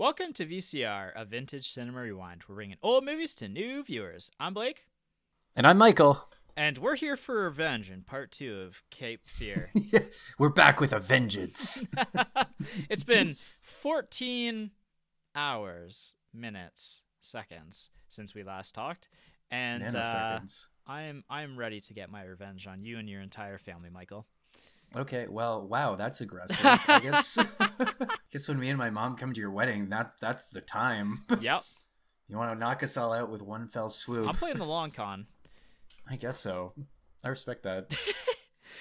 Welcome to VCR, a vintage cinema rewind. We're bringing old movies to new viewers. I'm Blake, And I'm Michael. and we're here for revenge in part two of Cape Fear. Yeah, we're back with a vengeance. it's been 14 hours, minutes, seconds since we last talked, and uh, I'm I'm ready to get my revenge on you and your entire family, Michael. Okay, well, wow, that's aggressive. I guess. I guess when me and my mom come to your wedding, that that's the time. Yep, You want to knock us all out with one fell swoop? I'm playing the long con. I guess so. I respect that.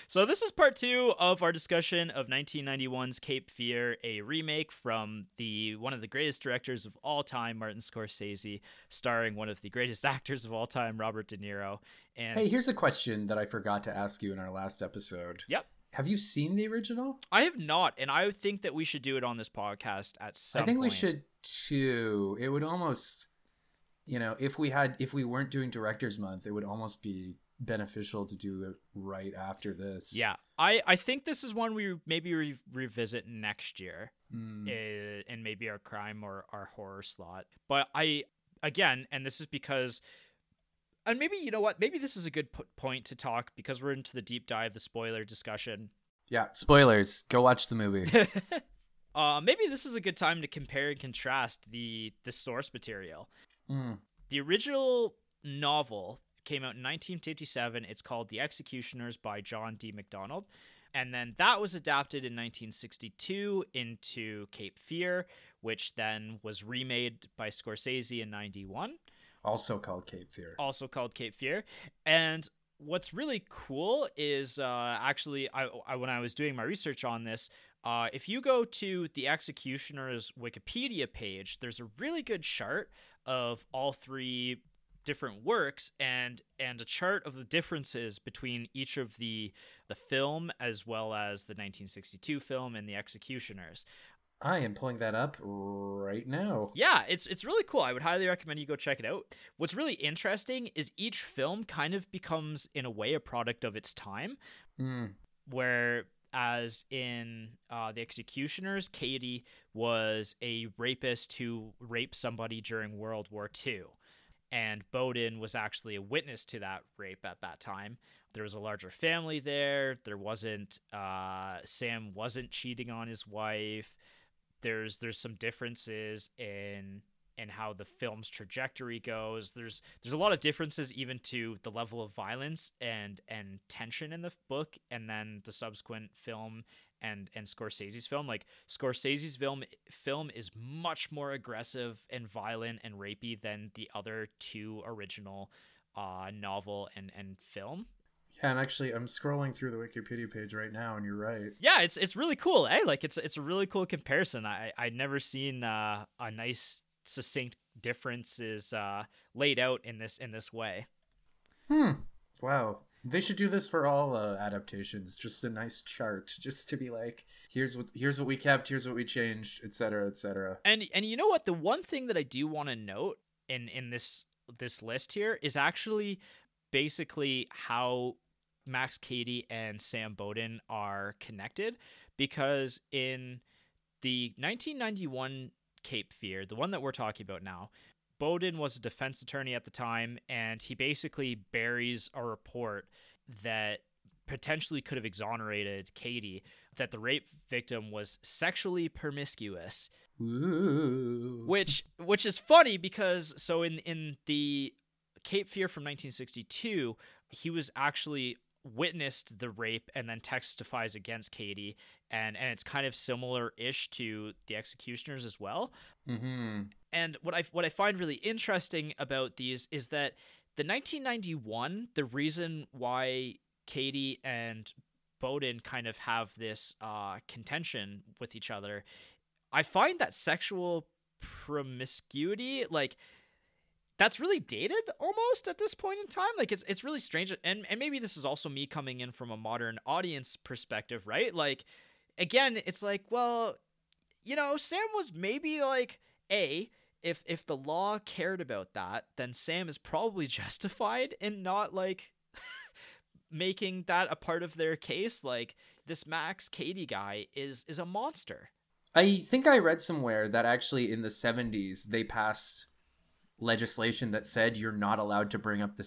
So this is part two of our discussion of 1991's Cape Fear, a remake from the one of the greatest directors of all time, Martin Scorsese, starring one of the greatest actors of all time, Robert De Niro. And Hey, here's a question that I forgot to ask you in our last episode. yep, Have you seen the original? I have not, and I think that we should do it on this podcast at some. I think we should too. It would almost, you know, if we had, if we weren't doing Directors Month, it would almost be beneficial to do it right after this. Yeah, I I think this is one we maybe re- revisit next year. Mm. uh, and maybe our crime or our horror slot. But I again, and this is because, and maybe you know what? Maybe this is a good p- point to talk because we're into the deep dive, the spoiler discussion. Yeah. Spoilers. Go watch the movie. uh, maybe this is a good time to compare and contrast the the source material. Mm. The original novel came out in 1957. It's called The Executioners by John D. MacDonald. And then that was adapted in 1962 into Cape Fear, which then was remade by Scorsese in 91, Also called Cape Fear. also called Cape Fear. And what's really cool is uh, actually, I, I, when I was doing my research on this, uh, if you go to the Executioner's Wikipedia page, there's a really good chart of all three different works and and a chart of the differences between each of the the film as well as the 1962 film and the Executioners. I am pulling that up right now. Yeah, it's it's really cool. I would highly recommend you go check it out. What's really interesting is each film kind of becomes in a way a product of its time Mm. where as in uh, the executioners Cady was a rapist who raped somebody during world war ii and bowden was actually a witness to that rape at that time there was a larger family there there wasn't uh, sam wasn't cheating on his wife there's there's some differences in in how the film's trajectory goes. There's there's a lot of differences even to the level of violence and and tension in the book and then the subsequent film and and Scorsese's film. Like Scorsese's film film is much more aggressive and violent and rapey than the other two original uh novel and and film. Yeah, I'm actually I'm scrolling through the Wikipedia page right now, and you're right. Yeah, it's it's really cool. Eh? Like it's it's a really cool comparison. I I'd never seen uh, a nice succinct differences uh, laid out in this in this way. Hmm. Wow. They should do this for all uh, adaptations. Just a nice chart, just to be like, here's what here's what we kept, here's what we changed, etc., etc. And and you know what? The one thing that I do want to note in in this this list here is actually basically how Max Cady and Sam Bowden are connected because in the 1991 Cape Fear, the one that we're talking about now, Bowden was a defense attorney at the time, and he basically buries a report that potentially could have exonerated Cady that the rape victim was sexually promiscuous Ooh. which which is funny because so in in the Cape Fear from 1962 he was actually witnessed the rape and then testifies against Cady and and it's kind of similar ish to the executioners as well Mm-hmm. and what I what I find really interesting about these is that the 1991, the reason why Cady and Bowden kind of have this uh, contention with each other, I find that sexual promiscuity like that's really dated almost at this point in time? Like it's it's really strange and and maybe this is also me coming in from a modern audience perspective right? Like again it's like well you know sam was maybe like a if if the law cared about that then sam is probably justified in not like making that a part of their case. Like this max Cady guy is is a monster. I think I read somewhere that actually in the 70s they passed legislation that said you're not allowed to bring up the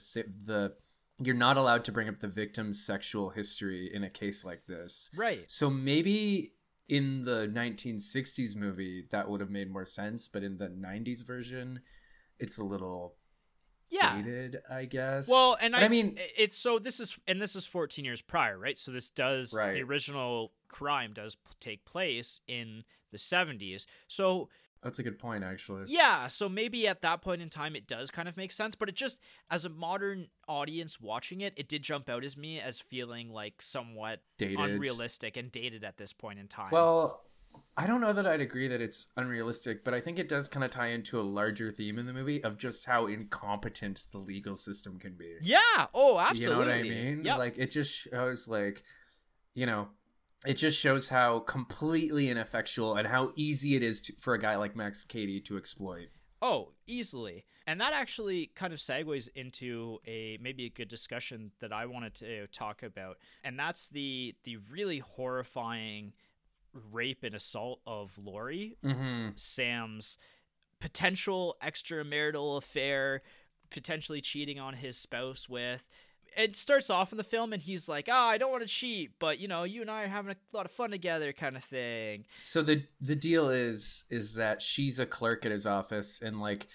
the you're not allowed to bring up the victim's sexual history in a case like this. Right. So maybe in the 1960s movie that would have made more sense, but in the 90s version it's a little Yeah. dated, I guess. Well, and I, I mean- it's so this is and this is 14 years prior, right? So this does Right. the original crime does take place in the 70s. So that's a good point actually. yeah, so maybe at that point in time it does kind of make sense, but it just as a modern audience watching it, it did jump out as me as feeling like somewhat Dated. unrealistic and dated at this point in time. Well, I don't know that I'd agree that it's unrealistic, but I think it does kind of tie into a larger theme in the movie of just how incompetent the legal system can be. yeah, oh, absolutely. You know what I mean? Yep. Like it just shows like, you know, it just shows how completely ineffectual and how easy it is to, for a guy like Max Cady to exploit. Oh, easily. And that actually kind of segues into a maybe a good discussion that I wanted to talk about. And that's the the really horrifying rape and assault of Lori, Mm-hmm. Sam's potential extramarital affair, potentially cheating on his spouse with. It starts off in the film and he's like, "Ah, I don't want to cheat, but you know, you and I are having a lot of fun together kind of thing." So the the deal is is that she's a clerk at his office and like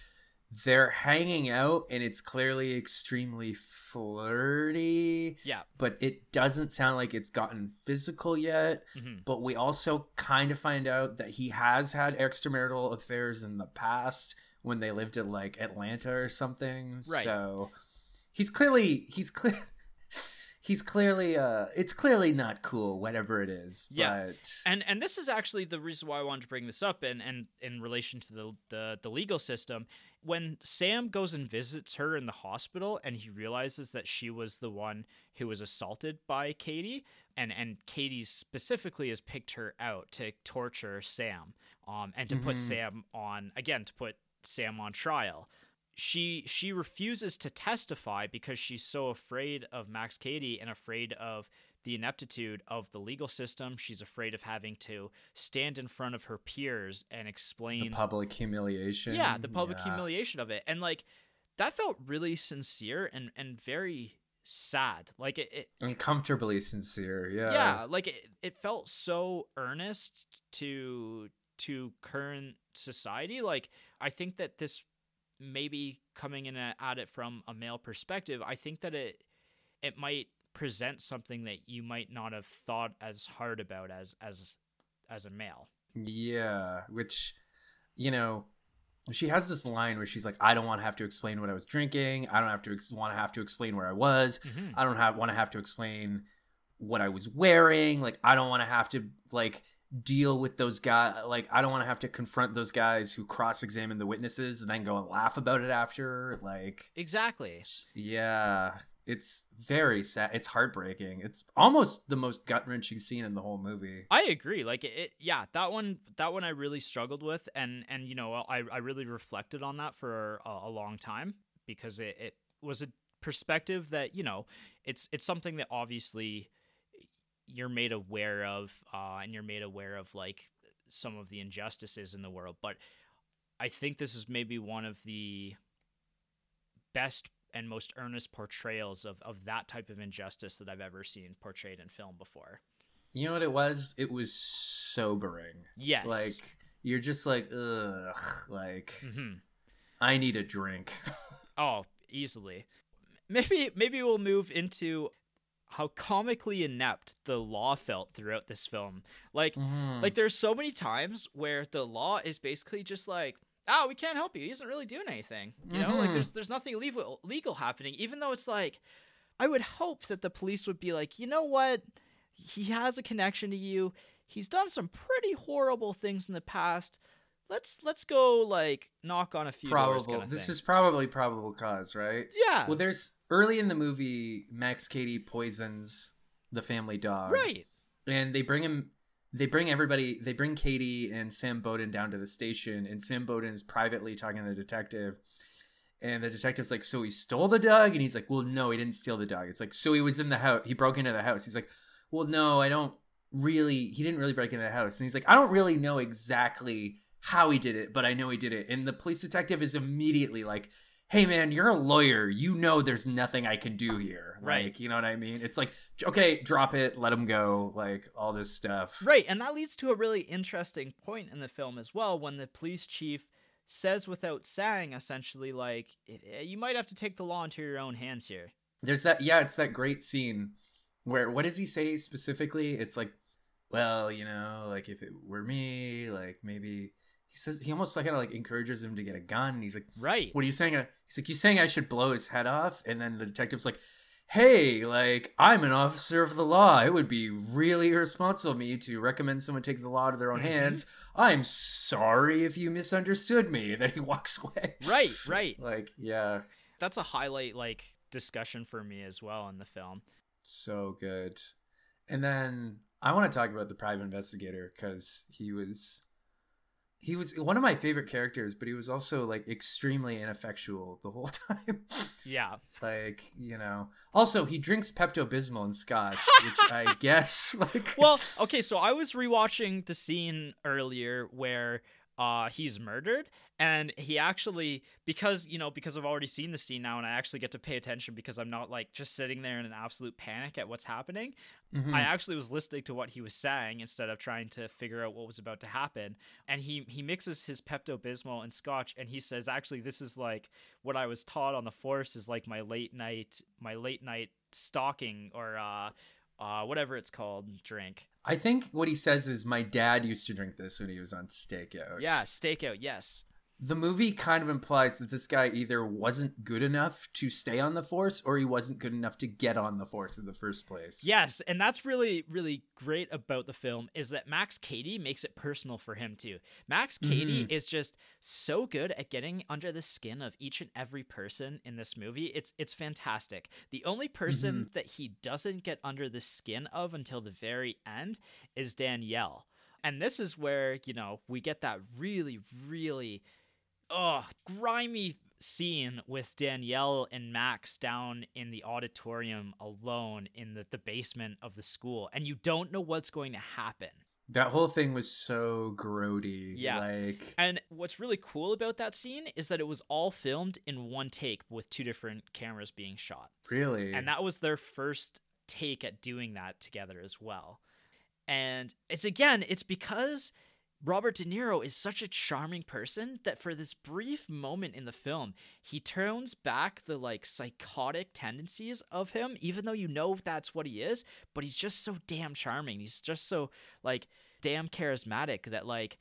they're hanging out and it's clearly extremely flirty. Yeah. but it doesn't sound like it's gotten physical yet. Mhm. But we also kind of find out that he has had extramarital affairs in the past when they lived in like Atlanta or something. Right. So he's clearly he's clear he's clearly uh it's clearly not cool whatever it is. Yeah. But and and this is actually the reason why I wanted to bring this up and and in relation to the, the the legal system when Sam goes and visits her in the hospital and he realizes that she was the one who was assaulted by Cady and and Cady specifically has picked her out to torture Sam um and to put Mhm. Sam on again to put Sam on trial she she refuses to testify because she's so afraid of Max Cady and afraid of the ineptitude of the legal system. She's afraid of having to stand in front of her peers and explain the public humiliation. yeah, the public yeah. humiliation of it. And like that felt really sincere and and very sad. Like it, it Uncomfortably sincere, yeah. yeah, like it, it felt so earnest to to current society. Like I think that this maybe coming in at it from a male perspective, I think that it it might present something that you might not have thought as hard about as as as a male. Yeah, which, you know, she has this line where she's like, "I don't want to have to explain what I was drinking. I don't have to ex- want to have to explain where I was. Mhm. I don't have want to have to explain what I was wearing. Like, I don't want to have to like deal with those guys. Like, I don't want to have to confront those guys who cross examine the witnesses and then go and laugh about it after. Like, Exactly. yeah." It's very sad. It's heartbreaking. It's almost the most gut wrenching scene in the whole movie. I agree. Like it, it, yeah, that one, that one I really struggled with, and and you know, I I really reflected on that for a, a long time because it, it was a perspective that you know, it's it's something that obviously you're made aware of, uh, and you're made aware of like some of the injustices in the world, but I think this is maybe one of the best and most earnest portrayals of, of that type of injustice that I've ever seen portrayed in film before. You know what it was? It was sobering. Yes. Like you're just like, ugh, like hmm I need a drink. Oh, easily. Maybe maybe we'll move into how comically inept the law felt throughout this film. Like Mhm. like there's so many times where the law is basically just like, "Oh, we can't help you. He isn't really doing anything." You know, like Mhm. there's there's nothing legal legal happening even though it's like I would hope that the police would be like, "You know what? He has a connection to you. He's done some pretty horrible things in the past. Let's let's go like knock on a few doors." probable. kinda this thing." is probably probable cause, right? yeah. Well, there's early in the movie, Max Cady poisons the family dog, right. And they bring him. They bring everybody. They bring Cady and Sam Bowden down to the station, and Sam Bowden is privately talking to the detective. And the detective's like, "So he stole the dog?" And he's like, "Well, no, he didn't steal the dog." It's like, "So he was in the house. He broke into the house." He's like, "Well, no, I don't. really he didn't really break into the house and he's like i don't really know exactly how he did it but i know he did it and the police detective is immediately like hey man you're a lawyer you know there's nothing i can do here Right. like you know what i mean it's like okay drop it let him go like all this stuff Right, and that leads to a really interesting point in the film as well when the police chief says without saying essentially like "Eh, you might have to take the law into your own hands here. There's that yeah, it's that great scene where what does he say specifically? It's like, well, you know, like if it were me, like maybe he says he almost like kind of like encourages him to get a gun. And He's like, Right. what are you saying? He's like, you saying I should blow his head off? And then the detective's like, hey, like I'm an officer of the law. It would be really irresponsible of me to recommend someone take the law to their own Mhm. hands. I'm sorry if you misunderstood me. Then he walks away. Right, right. Like, yeah, That's a highlight like discussion for me as well in the film. so good. And then I want to talk about the private investigator because he was he was one of my favorite characters, but he was also like extremely ineffectual the whole time. Yeah. like you know, also he drinks Pepto Bismol and scotch, which I guess like Well, okay, so I was rewatching the scene earlier where uh he's murdered and he actually because you know because I've already seen the scene now and I actually get to pay attention because I'm not like just sitting there in an absolute panic at what's happening. Mhm. I actually was listening to what he was saying instead of trying to figure out what was about to happen. And he he mixes his Pepto Bismol and Scotch, and he says, "Actually, this is like what I was taught on the force is like my late night my late night stalking or uh uh whatever it's called drink. I think what he says is my dad used to drink this when he was on stakeout. Yeah, stakeout. Yes. The movie kind of implies that this guy either wasn't good enough to stay on the force or he wasn't good enough to get on the force in the first place. Yes, and that's really really great about the film is that Max Cady makes it personal for him too. Max Cady Mhm. is just so good at getting under the skin of each and every person in this movie. It's it's fantastic. The only person that he doesn't get under the skin of until the very end is Danielle. And this is where, you know, we get that really really oh, grimy scene with Danielle and Max down in the auditorium alone in the, the basement of the school, and you don't know what's going to happen. That whole thing was so grody. Yeah. Like And what's really cool about that scene is that it was all filmed in one take with two different cameras being shot. really. And that was their first take at doing that together as well. And it's again, it's because Robert De Niro is such a charming person that for this brief moment in the film, he turns back the like psychotic tendencies of him, even though you know that's what he is, but he's just so damn charming. He's just so like damn charismatic that like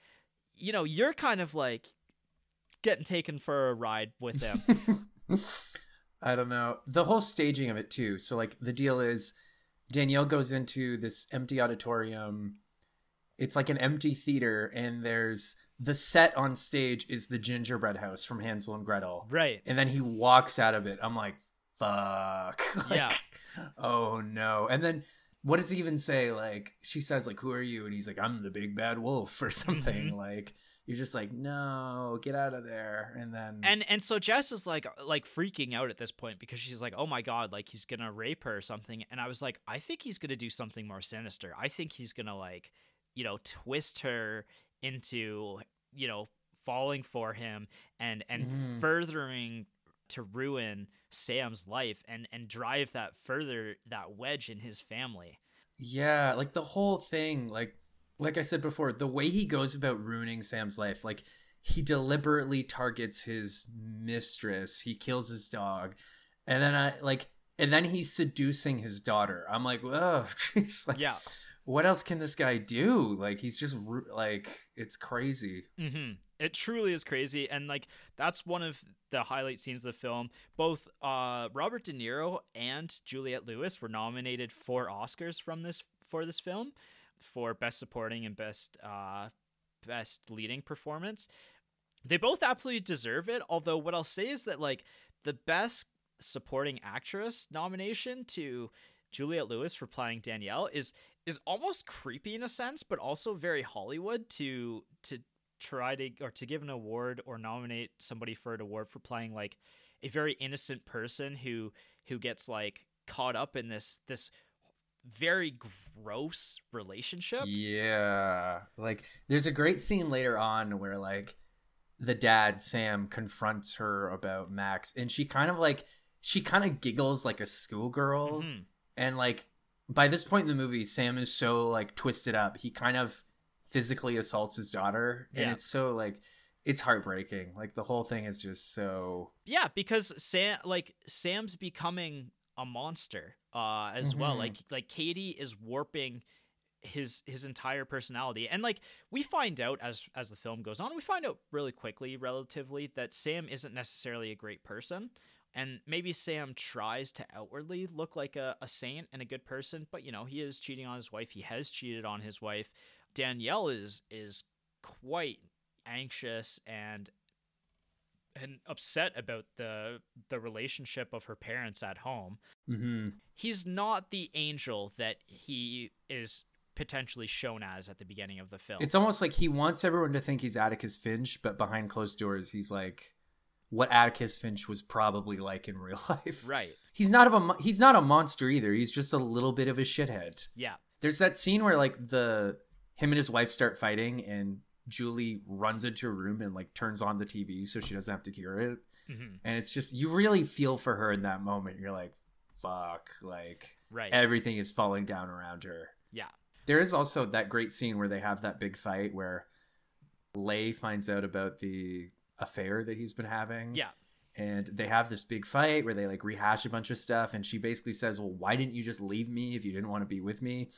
you know, you're kind of like getting taken for a ride with him. I don't know. The whole staging of it too. So like the deal is Danielle goes into this empty auditorium. It's like an empty theater and there's the set on stage is the gingerbread house from Hansel and Gretel. right. And then he walks out of it. I'm like, fuck. Like, Yeah. Oh no. And then what does he even say? Like she says, like, who are you? And he's like, I'm the big bad wolf or something. Mhm. Like you're just like, no, get out of there. And then And and so Jess is like like freaking out at this point because she's like, "Oh my god, like he's going to rape her or something." And I was like, "I think he's going to do something more sinister. I think he's going to like, you know, twist her into, you know, falling for him and and Mhm. furthering to ruin Sam's life and and drive that further that wedge in his family." Yeah, like the whole thing, like like I said before, the way he goes about ruining Sam's life, like he deliberately targets his mistress, he kills his dog, and then I like and then he's seducing his daughter. I'm like, oh, jeez, like, Yeah. What else can this guy do? Like, he's just like, it's crazy. hmm It truly is crazy, and like that's one of the highlight scenes of the film. Both uh, Robert De Niro and Juliette Lewis were nominated for Oscars from this for this film for best supporting and best uh, best leading performance. They both absolutely deserve it. Although what I'll say is that like the best supporting actress nomination to Juliette Lewis for playing Danielle is is almost creepy in a sense, but also very Hollywood to to try to or to give an award or nominate somebody for an award for playing like a very innocent person who who gets like caught up in this this very gross relationship. Yeah. Like there's a great scene later on where like the dad Sam confronts her about Max and she kind of like she kind of giggles like a schoolgirl Mhm. And like by this point in the movie Sam is so like twisted up. He kind of physically assaults his daughter and Yeah. it's so like it's heartbreaking. Like the whole thing is just so Yeah, because Sam like Sam's becoming a monster uh as well. Mhm. Like like Cady is warping his his entire personality. And like we find out as as the film goes on, we find out really quickly relatively that Sam isn't necessarily a great person. And maybe Sam tries to outwardly look like a, a saint and a good person, but you know, he is cheating on his wife. He has cheated on his wife. Danielle is is quite anxious and and upset about the the relationship of her parents at home. Mm-hmm. He's not the angel that he is potentially shown as at the beginning of the film. It's almost like he wants everyone to think he's Atticus Finch, but behind closed doors, he's like what Atticus Finch was probably like in real life. right. He's not of a he's not a monster either. He's just a little bit of a shithead. Yeah. There's that scene where like the him and his wife start fighting, and Julie runs into a room and like turns on the TV so she doesn't have to hear it. hmm And it's just you really feel for her in that moment. You're like, fuck, like Right. everything is falling down around her. yeah. There is also that great scene where they have that big fight where Leigh finds out about the affair that he's been having. Yeah. And they have this big fight where they like rehash a bunch of stuff. And she basically says, Well, why didn't you just leave me if you didn't want to be with me?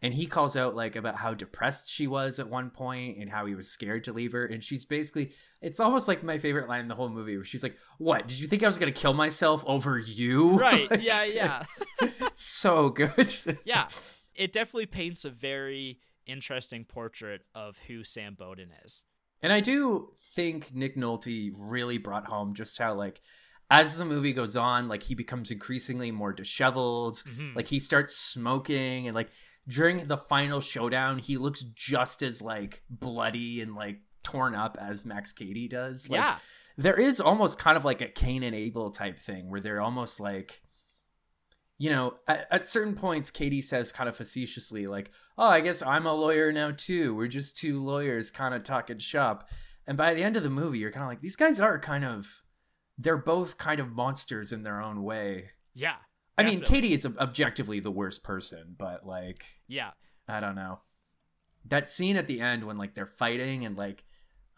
And he calls out like about how depressed she was at one point and how he was scared to leave her. And she's basically, it's almost like my favorite line in the whole movie where she's like, What? Did you think I was going to kill myself over you? Right. Like, yeah, yeah. so good. yeah. It definitely paints a very interesting portrait of who Sam Bowden is. And I do think Nick Nolte really brought home just how like as the movie goes on, like he becomes increasingly more disheveled. Mhm. Like he starts smoking and like during the final showdown, he looks just as like bloody and like torn up as Max Cady does. Like, yeah. there is almost kind of like a Cain and Abel type thing where they're almost like, you know, at, at certain points, Cady says kind of facetiously, like, "Oh, I guess I'm a lawyer now too. We're just two lawyers, kind of talking shop." And by the end of the movie, you're kind of like, these guys are kind of, they're both kind of monsters in their own way. Yeah. I mean, Cady is objectively the worst person, but like, Yeah. I don't know. That scene at the end when like they're fighting and like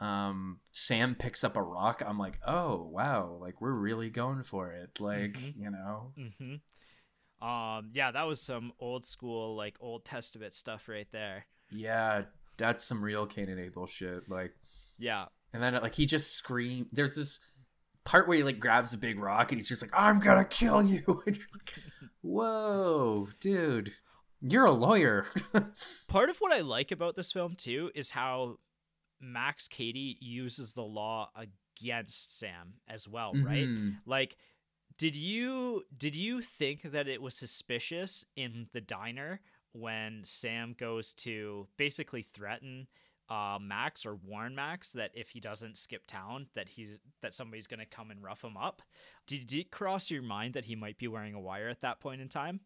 um Sam picks up a rock, I'm like, "Oh, wow, like we're really going for it." Like, Mhm. you know. hmm Um, yeah, that was some old school, like Old Testament stuff right there. Yeah, that's some real Cain and Abel shit. Like Yeah. and then like he just scream there's this part where he like grabs a big rock and he's just like, "I'm to kill you." And you're like, "Whoa, dude. You're a lawyer." Part of what I like about this film too is how Max Cady uses the law against Sam as well, right? Mhm. Like did you did you think that it was suspicious in the diner when Sam goes to basically threaten uh, Max or warn Max that if he doesn't skip town that he's that somebody's gonna come and rough him up? Did it cross your mind that he might be wearing a wire at that point in time?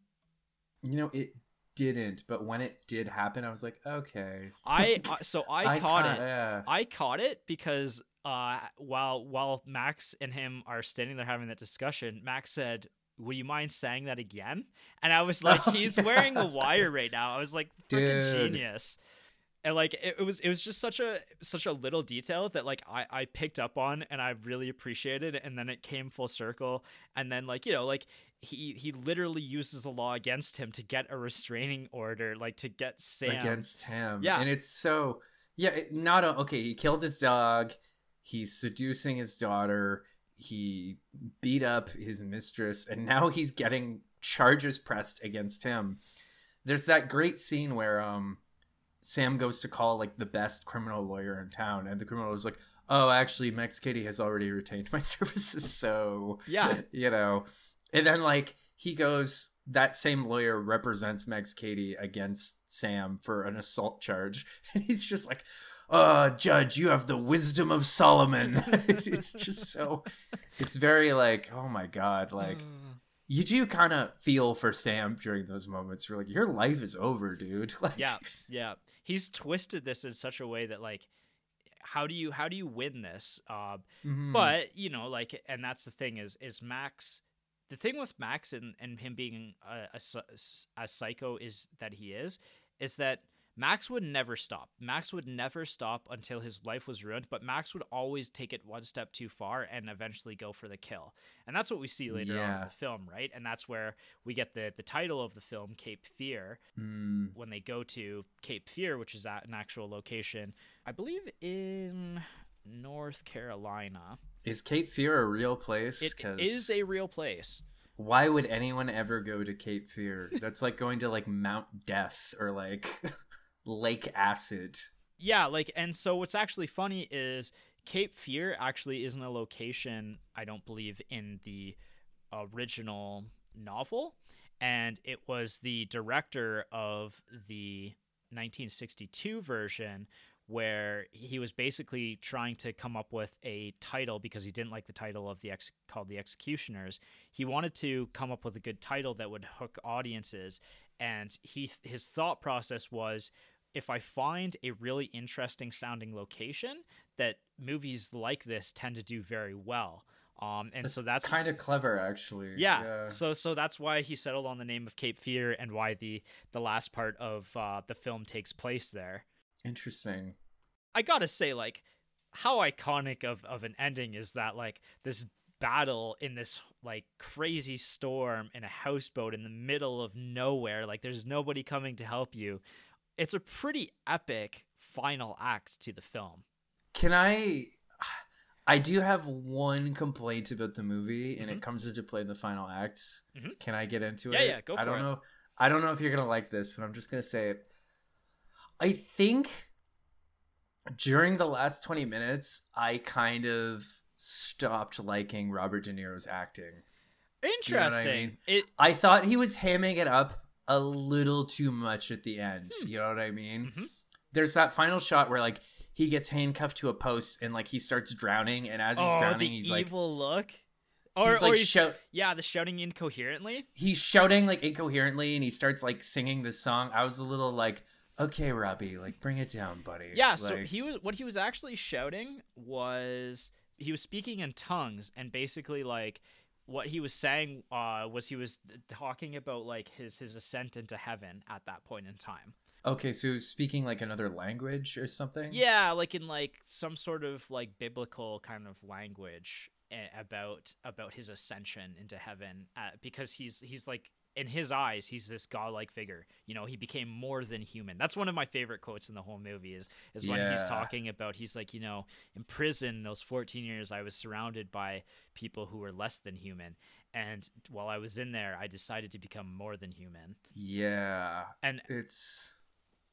You know, it didn't, but when it did happen, I was like, "Okay." I uh, so I, caught kinda- it. Yeah. I caught it because uh, while while Max and him are standing there having that discussion, Max said, "Would you mind saying that again?" And I was like, Oh, "He's yeah. wearing a wire right now." I was like, "Freaking Dude. genius!" And like it, it was it was just such a such a little detail that like I I picked up on and I really appreciated, and then it came full circle, and then like you know like. He, he literally uses the law against him to get a restraining order, like to get Sam. against him. Yeah. And it's so yeah, not a, okay, he killed his dog, he's seducing his daughter, he beat up his mistress, and now he's getting charges pressed against him. There's that great scene where um Sam goes to call like the best criminal lawyer in town, and the criminal is like, Oh, actually, Max Cady has already retained my services, so Yeah. you know. And then like he goes, that same lawyer represents Max Cady against Sam for an assault charge, and he's just like, "Uh, Judge, you have the wisdom of Solomon." it's just so, it's very like, oh my god, like you do kind of feel for Sam during those moments. You're like, your life is over, dude. Like, Yeah, yeah. He's twisted this in such a way that like how do you how do you win this? Uh, mhm. but you know like and that's the thing is is max the thing with max and, and him being a, a, a psycho is that he is is that max would never stop max would never stop until his life was ruined but max would always take it one step too far and eventually go for the kill and that's what we see later on in the film right and that's where we get the the title of the film cape fear Mm, when they go to Cape Fear, which is at an actual location, I believe in North Carolina. is Cape Fear a real place? It 'Cause is a real place. why would anyone ever go to Cape Fear? That's like going to like Mount Death or like Lake Acid. Yeah, like, and so what's actually funny is Cape Fear actually isn't a location, I don't believe, in the original novel. And it was the director of the 1962 version where he was basically trying to come up with a title because he didn't like the title of the ex- called the executioners he wanted to come up with a good title that would hook audiences and he his thought process was if I find a really interesting sounding location that movies like this tend to do very well. Um, and so that's kind of clever, actually. yeah. So so that's why he settled on the name of Cape Fear and why the the last part of uh, the film takes place there. Interesting. I gotta say, like, how iconic of of an ending is that? Like this battle in this like crazy storm in a houseboat in the middle of nowhere. Like there's nobody coming to help you. It's a pretty epic final act to the film. Can I? I do have one complaint about the movie, and Mhm. it comes into play in the final acts. Mhm. Can I get into Yeah, it? yeah, go for I don't it. know. I don't know if you're gonna like this, but I'm just gonna say it. I think during the last 20 minutes, I kind of stopped liking Robert De Niro's acting. know what I Interesting. mean? It I thought he was hamming it up a little too much at the end. You know what I mean? Mhm. There's that final shot where like he gets handcuffed to a post and like he starts drowning, and as he's oh, drowning, he's like evil look. Or, he's or like he's, shout yeah, the shouting incoherently. he's shouting like incoherently, and he starts like singing this song. I was a little like, okay, Robbie, like bring it down, buddy. Yeah, so he was what he was actually shouting was he was speaking in tongues and basically like what he was saying uh, was he was talking about like his his ascent into heaven at that point in time. okay, so he was speaking like another language or something. Yeah, like in like some sort of like biblical kind of language eh, about about his ascension into heaven uh, because he's he's like in his eyes he's this godlike figure. You know he became more than human. That's one of my favorite quotes in the whole movie is is when he's talking about he's like you know in prison those 14 years i was surrounded by people who were less than human. And while i was in there i decided to become more than human. Yeah. and It's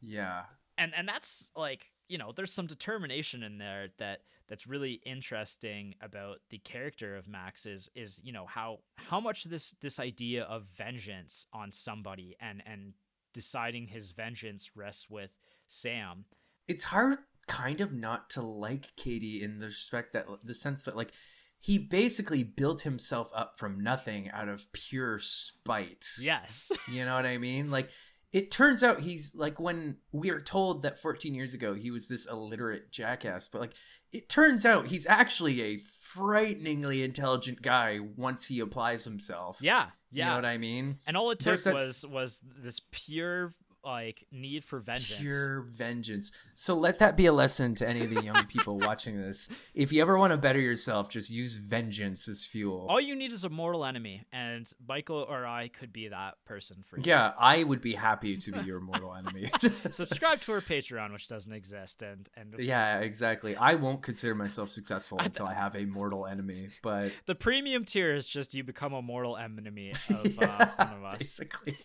yeah. and and that's like you know there's some determination in there that that's really interesting about the character of max is is you know how how much this this idea of vengeance on somebody and and deciding his vengeance rests with sam it's hard kind of not to like Cady in the respect that the sense that like he basically built himself up from nothing out of pure spite. yes You know what I mean? Like it turns out he's like when we are told that 14 years ago he was this illiterate jackass, but like it turns out he's actually a frighteningly intelligent guy once he applies himself. yeah yeah You know what I mean? and all it took was was this pure like need for vengeance Pure vengeance. So let that be a lesson to any of the young people watching this. If you ever want to better yourself, just use vengeance as fuel. all you need is a mortal enemy and michael or i could be that person for you yeah, I would be happy to be your mortal enemy. subscribe to our patreon which doesn't exist and and yeah, exactly. I won't consider myself successful until I have a mortal enemy, but The premium tier is just you become a mortal enemy of uh, Yeah, one of us. basically.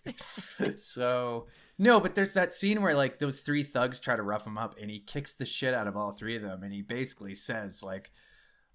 so no, but there's that scene where like those three thugs try to rough him up, and he kicks the shit out of all three of them, and he basically says like,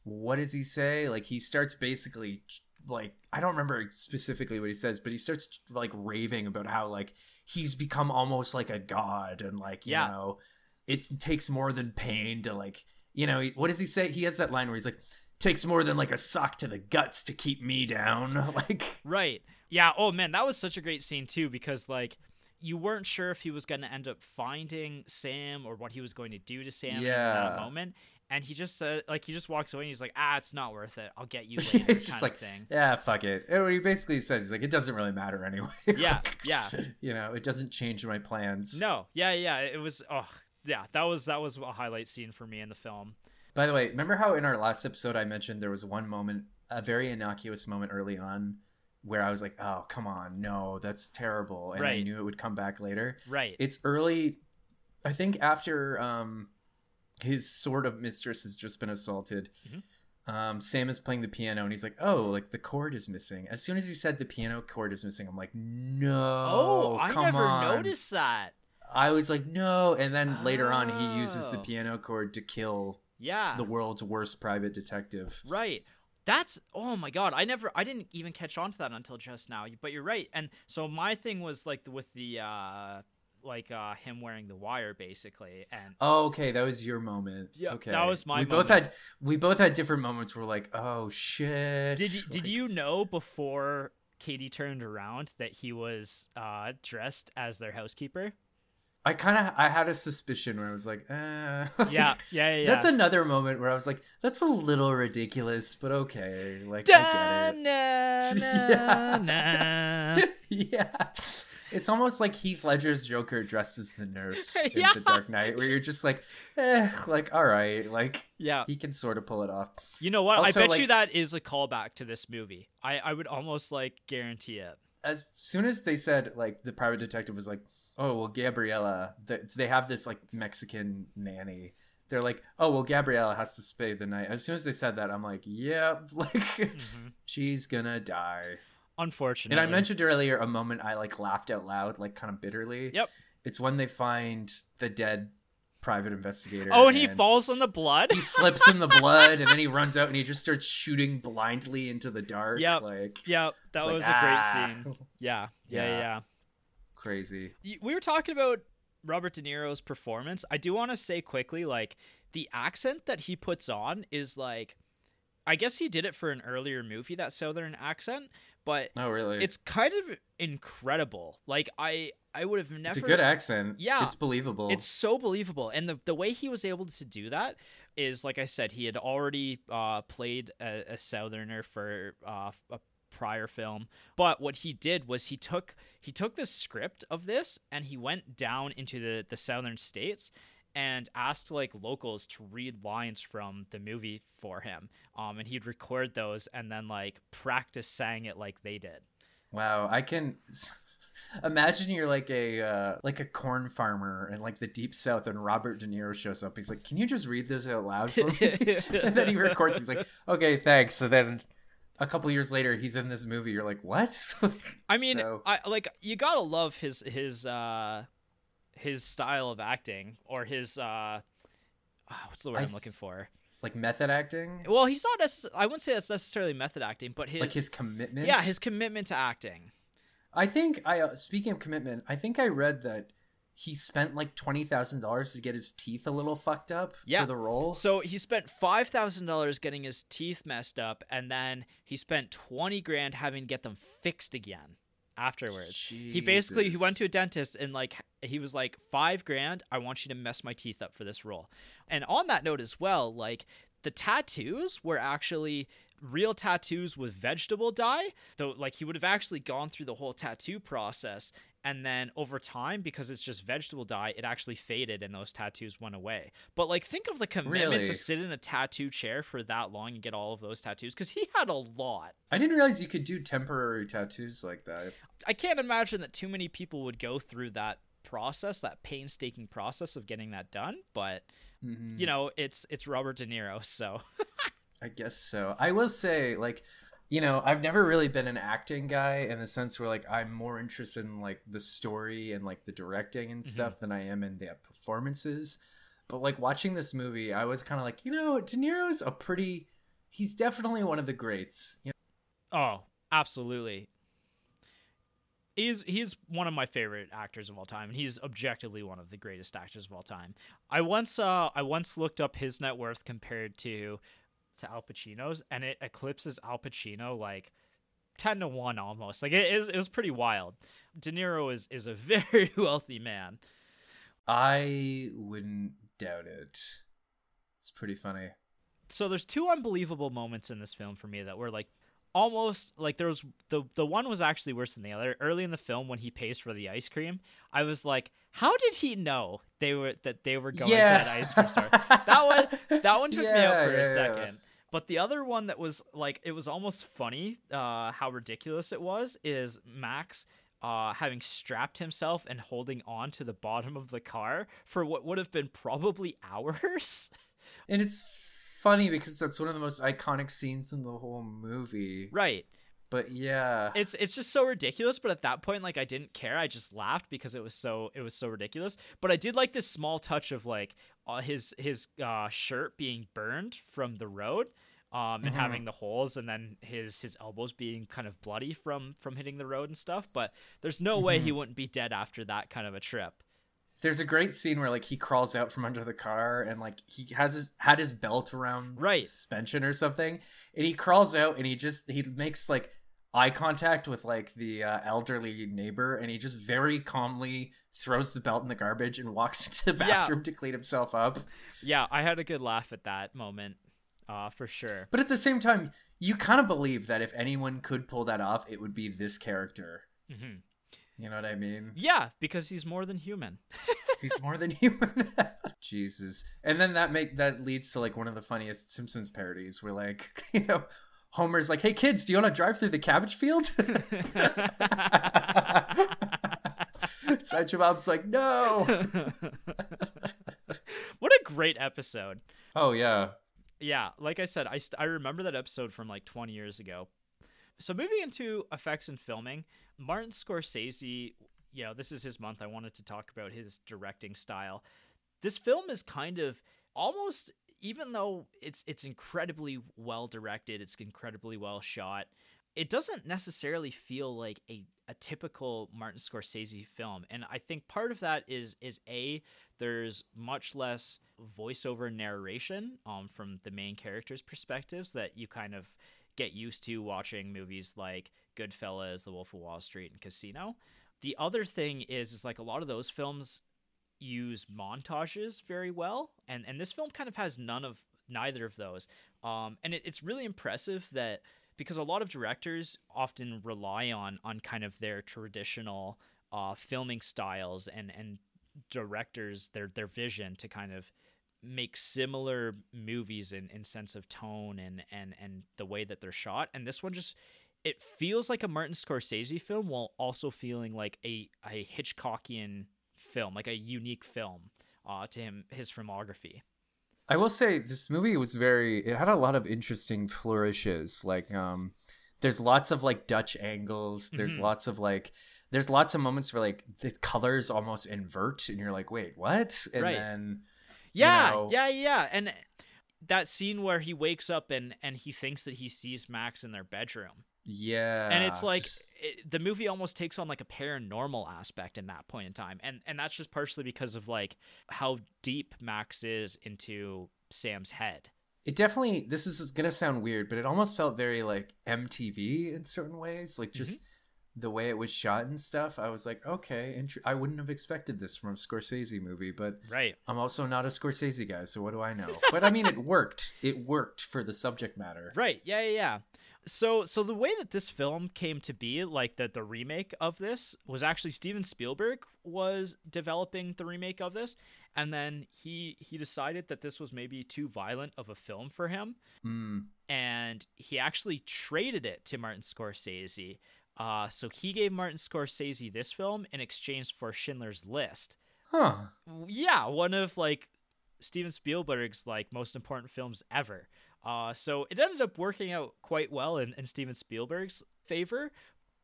"What does he say?" Like he starts basically like I don't remember specifically what he says, but he starts like raving about how like he's become almost like a god, and like you Yeah. know, it takes more than pain to like you know what does he say? He has that line where he's like. takes more than like a sock to the guts to keep me down. Like, Right. Yeah. Oh man, that was such a great scene too because like you weren't sure if he was going to end up finding Sam or what he was going to do to Sam in that moment. And he just uh, like he just walks away and he's like, "Ah, it's not worth it. I'll get you later." it's just like, thing. yeah, fuck it. And what he basically says is like, it doesn't really matter anyway. Yeah, yeah. You know, it doesn't change my plans. No. Yeah, yeah. It was. Oh, yeah. That was that was a highlight scene for me in the film. By the way, remember how in our last episode I mentioned there was one moment, a very innocuous moment early on, where I was like, "Oh, come on, no, that's terrible," and I knew it would come back later. Right. It's early, I think, after um, his sort of mistress has just been assaulted. Mhm. Um, Sam is playing the piano, and he's like, "Oh, like the chord is missing." As soon as he said the piano chord is missing, I'm like, "No, oh, I never on." noticed that. I was like, "No," and then later on, he uses the Oh. piano chord to kill Yeah. the world's worst private detective. Right. That's oh my god. I never I didn't even catch on to that until just now. But you're right. And so my thing was like with the uh like uh him wearing the wire basically and Oh, okay, that was your moment. Yeah, okay, that was my We both had we both had different moments. Where like, oh shit. did you, did you know before Cady turned around that he was uh dressed as their housekeeper? I kind of I had a suspicion where I was like, eh. Yeah, yeah, yeah. yeah. That's another moment where I was like, that's a little ridiculous, but okay. Like I get it. Yeah. yeah. It's almost like Heath Ledger's Joker dresses the nurse in Yeah. The Dark Knight, where you're just like, eh, like, all right, like yeah. he can sort of pull it off. You know what? Also, I bet like- you that is a callback to this movie. I I would almost like guarantee it. As soon as they said, like, the private detective was like, oh, well, Gabriella, th- they have this, like, Mexican nanny. They're like, oh, well, Gabriella has to stay the night. As soon as they said that, I'm like, yep, like, Mhm. she's gonna die. Unfortunately. And I mentioned earlier a moment I like laughed out loud, like kind of bitterly. Yep. It's when they find the dead private investigator. Oh, and he falls in the blood. He slips in the blood, and then he runs out and he just starts shooting blindly into the dark. Yeah, Like Yeah, that it's like, was ah. a great scene. Yeah, yeah, Yeah. yeah. crazy. We were talking about Robert De Niro's performance. I do want to say quickly, like the accent that he puts on is like, I guess he did it for an earlier movie, that Southern accent, but Oh, really? it's kind of incredible. Like I, I would have never. It's a good accent. Yeah. It's believable. It's so believable, and the the way he was able to do that is, like I said, he had already uh, played a, a Southerner for uh, a prior film, but what he did was he took he took the script of this and he went down into the the Southern states and asked like locals to read lines from the movie for him, um, and he'd record those and then like practice saying it like they did. Wow, I can imagine you're like a uh, like a corn farmer in like the deep south, and Robert De Niro shows up. He's like, "Can you just read this out loud for me?" and then he records. He's like, "Okay, thanks." So then a couple years later, he's in this movie. You're like, "What?" I mean, So- I like you gotta love his his uh his style of acting or his uh ah, what's the word I I'm looking for? like method acting, Well, he's not. Necess- I wouldn't say that's necessarily method acting, but his, like his commitment. yeah, his commitment to acting. I think I uh, speaking of commitment, I think I read that he spent like twenty thousand dollars to get his teeth a little fucked up Yeah. for the role. So he spent five thousand dollars getting his teeth messed up, and then he spent twenty grand having to get them fixed again afterwards. He basically he went to a dentist and like he was like five grand. I want you to mess my teeth up for this role. And on that note as well, like the tattoos were actually real tattoos with vegetable dye. Though like he would have actually gone through the whole tattoo process. And then over time, because it's just vegetable dye, it actually faded and those tattoos went away. But like, think of the commitment Really? to sit in a tattoo chair for that long and get all of those tattoos because he had a lot. I didn't realize you could do temporary tattoos like that. I can't imagine that too many people would go through that process, that painstaking process of getting that done. But Mhm. you know, it's it's Robert De Niro, so I guess so. I will say, like, you know, I've never really been an acting guy in the sense where like I'm more interested in like the story and like the directing and stuff than I am in the performances. But like watching this movie, I was kind of like, you know, De Niro's a pretty. He's definitely one of the greats. You know? oh, absolutely. He's he's one of my favorite actors of all time, and he's objectively one of the greatest actors of all time. I once uh I once looked up his net worth compared to to Al Pacino's, and it eclipses Al Pacino like ten to one almost. Like it is, it was pretty wild. De Niro is is a very wealthy man. I wouldn't doubt it. It's pretty funny. So there's two unbelievable moments in this film for me that were like almost like there was the the one was actually worse than the other. Early in the film when he pays for the ice cream, I was like, how did he know they were that they were going Yeah. to that ice cream store? That one that one took me out for yeah, a yeah. second. But the other one that was like it was almost funny uh how ridiculous it was is Max uh, having strapped himself and holding on to the bottom of the car for what would have been probably hours. And it's funny because that's one of the most iconic scenes in the whole movie. right. But yeah. it's it's just so ridiculous but at that point like i didn't care i just laughed because it was so it was so ridiculous but i did like this small touch of like uh, his his uh shirt being burned from the road um and Mhm. having the holes and then his his elbows being kind of bloody from from hitting the road and stuff but there's no way he wouldn't be dead after that kind of a trip There's a great scene where like he crawls out from under the car and like he has his had his belt around Right. suspension or something, and he crawls out and he just he makes like eye contact with like the uh, elderly neighbor, and he just very calmly throws the belt in the garbage and walks into the Yeah. bathroom to clean himself up. yeah i had a good laugh at that moment uh for sure But at the same time, you kind of believe that if anyone could pull that off, it would be this character. hmm You know what I mean? yeah because he's more than human He's more than human. Jesus. And then that make that leads to like one of the funniest Simpsons parodies where like, you know, Homer's like, "Hey kids, do you want to drive through the cabbage field?" Sideshow Bob's like, "No." what a great episode Oh yeah. yeah like i said i, st- I remember that episode from like 20 years ago so moving into effects and filming martin scorsese you know this is his month i wanted to talk about his directing style this film is kind of almost even though it's it's incredibly well directed it's incredibly well shot it doesn't necessarily feel like a, a typical Martin Scorsese film. And I think part of that is is A, there's much less voiceover narration um, from the main characters' perspectives that you kind of get used to watching movies like Goodfellas, The Wolf of Wall Street, and Casino. The other thing is is like a lot of those films use montages very well, and and this film kind of has none of neither of those. Um, and it, it's really impressive that because a lot of directors often rely on on kind of their traditional uh, filming styles and and directors their their vision to kind of make similar movies in, in sense of tone and, and and the way that they're shot and this one just it feels like a Martin Scorsese film while also feeling like a, a Hitchcockian film, like a unique film uh, to him his filmography. I will say this movie was very it had a lot of interesting flourishes. Like um there's lots of like Dutch angles. There's Mhm. lots of like there's lots of moments where like the colors almost invert and you're like, "Wait, what?" And Right. then Yeah, know- yeah, yeah. And that scene where he wakes up and and he thinks that he sees Max in their bedroom. yeah. and it's like just- it, the movie almost takes on like a paranormal aspect in that point in time and and that's just partially because of like how deep max is into sam's head it definitely this is going to sound weird, but it almost felt very like MTV in certain ways, like just mm-hmm. The way it was shot and stuff. I was like, "Okay, int- I wouldn't have expected this from a Scorsese movie, but right I'm also not a Scorsese guy, so what do I know? But I mean, it worked. It worked for the subject matter. right yeah yeah yeah so so the way that this film came to be like that the remake of this was actually steven spielberg was developing the remake of this and then he he decided that this was maybe too violent of a film for him Mm. and he actually traded it to Martin Scorsese. Uh, so he gave Martin Scorsese this film in exchange for Schindler's List. Huh. Yeah, one of like Steven Spielberg's like most important films ever. Uh, so it ended up working out quite well in, in Steven Spielberg's favor.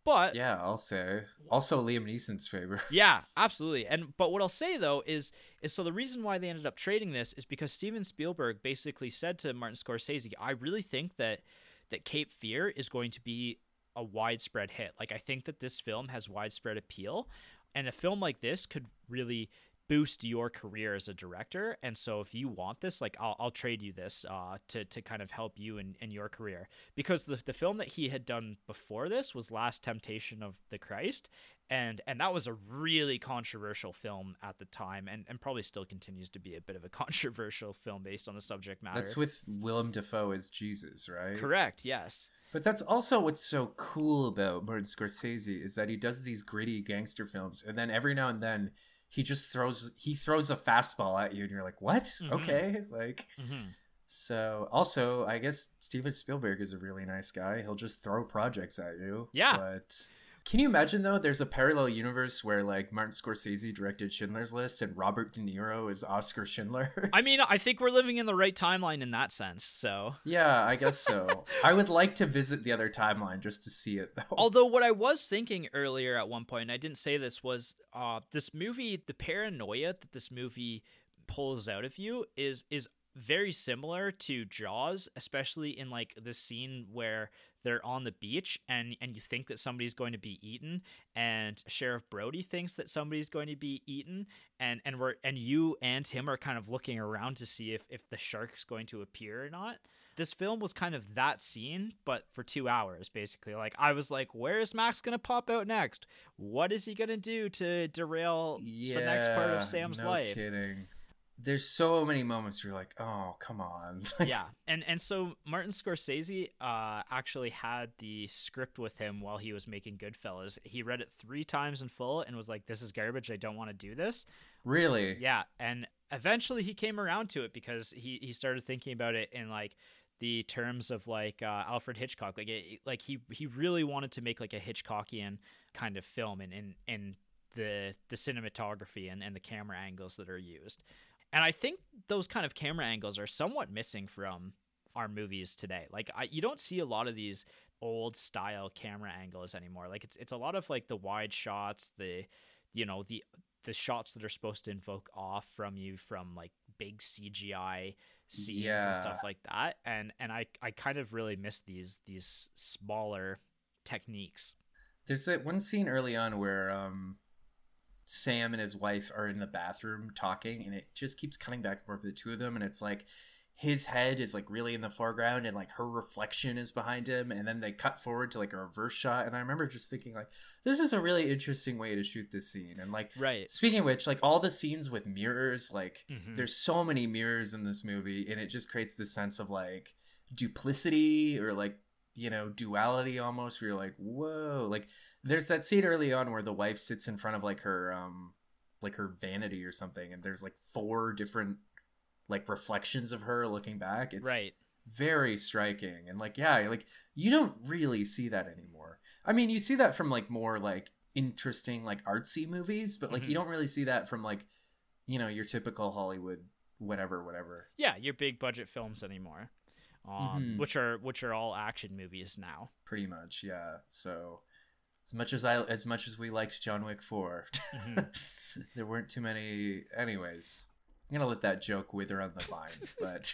But Yeah, I'll say. Also, Liam Neeson's favor. yeah, absolutely. And but what I'll say though is is so the reason why they ended up trading this is because Steven Spielberg basically said to Martin Scorsese, "I really think that that Cape Fear is going to be a widespread hit. Like I think that this film has widespread appeal, and a film like this could really boost your career as a director. And so if you want this, like I'll, I'll trade you this uh, to, to kind of help you in, in your career. Because the, the film that he had done before this was Last Temptation of the Christ. And and that was a really controversial film at the time and, and probably still continues to be a bit of a controversial film based on the subject matter. That's with Willem Dafoe as Jesus, right? Correct, yes. But that's also what's so cool about Martin Scorsese is that he does these gritty gangster films and then every now and then he just throws he throws a fastball at you and you're like what mm-hmm. okay like mm-hmm. so also i guess steven spielberg is a really nice guy he'll just throw projects at you yeah but can you imagine though? There's a parallel universe where like Martin Scorsese directed Schindler's List and Robert De Niro is Oscar Schindler. I mean, I think we're living in the right timeline in that sense. So yeah, I guess so. I would like to visit the other timeline just to see it though. Although what I was thinking earlier at one point, I didn't say this, was uh, this movie, the paranoia that this movie pulls out of you is is very similar to Jaws, especially in like the scene where they're on the beach and and you think that somebody's going to be eaten and Sheriff Brody thinks that somebody's going to be eaten and and we're and you and him are kind of looking around to see if if the shark's going to appear or not. This film was kind of that scene, but for two hours, basically. Like I was like, where is Max gonna pop out next? What is he gonna do to derail yeah, the next part of Sam's no life? Kidding there's so many moments where you're like, oh, come on. yeah, and and so Martin Scorsese uh, actually had the script with him while he was making Goodfellas. He read it three times in full and was like, "This is garbage. I don't want to do this." Really? Yeah, and eventually he came around to it because he he started thinking about it in like the terms of like uh, Alfred Hitchcock. Like it, like he he really wanted to make like a Hitchcockian kind of film and in in the the cinematography and, and the camera angles that are used. And I think those kind of camera angles are somewhat missing from our movies today. Like I, you don't see a lot of these old style camera angles anymore. Like it's it's a lot of like the wide shots, the you know, the the shots that are supposed to invoke awe from you from like big CGI scenes yeah. and stuff like that. And and I I kind of really miss these these smaller techniques. There's that one scene early on where um Sam and his wife are in the bathroom talking, and it just keeps cutting back and forth with the two of them, and it's like his head is like really in the foreground and like her reflection is behind him and then they cut forward to like a reverse shot and i remember just thinking like this is a really interesting way to shoot this scene and like right speaking of which like all the scenes with mirrors like mm-hmm. there's so many mirrors in this movie and it just creates this sense of like duplicity or like you know duality almost where you're like whoa like there's that scene early on where the wife sits in front of like her um like her vanity or something and there's like four different like reflections of her looking back. It's right. very striking and like yeah like you don't really see that anymore. I mean you see that from like more like interesting like artsy movies but like mm-hmm. you don't really see that from like you know your typical hollywood whatever whatever. Yeah your big budget films anymore um, mm-hmm. which are which are all action movies now. Pretty much, yeah. So as much as I as much as we liked John Wick 4 mm-hmm. there weren't too many. Anyways, I'm gonna let that joke wither on the vine, but